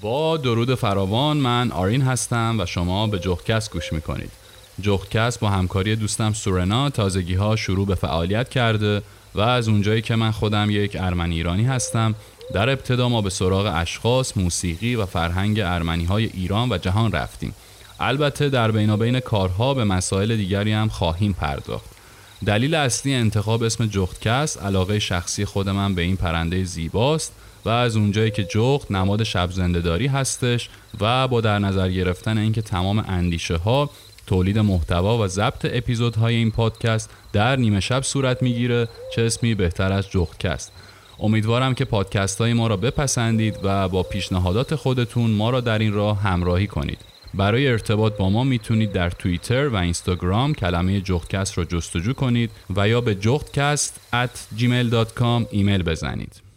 با درود فراوان من آرین هستم و شما به جغکست گوش می‌کنید. جغکست با همکاری دوستم سورنا تازگی ها شروع به فعالیت کرده و از اونجایی که من خودم یک ارمنی ایرانی هستم در ابتدا ما به سراغ اشخاص، موسیقی و فرهنگ ارمنی های ایران و جهان رفتیم. البته در بینابین کارها به مسائل دیگری هم خواهیم پرداخت. دلیل اصلی انتخاب اسم جغدکست علاقه شخصی خود من به این پرنده زیباست و از اونجایی که جغد نماد شب زندهداری هستش و با در نظر گرفتن اینکه تمام اندیشه ها تولید محتوا و ضبط اپیزودهای این پادکست در نیمه شب صورت می‌گیره چه اسمی بهتر از جغدکست امیدوارم که پادکست های ما را بپسندید و با پیشنهادات خودتون ما را در این راه همراهی کنید. برای ارتباط با ما می‌تونید در توییتر و اینستاگرام کلمه جغدکست را جستجو کنید و یا به جغدکست ایمیل بزنید.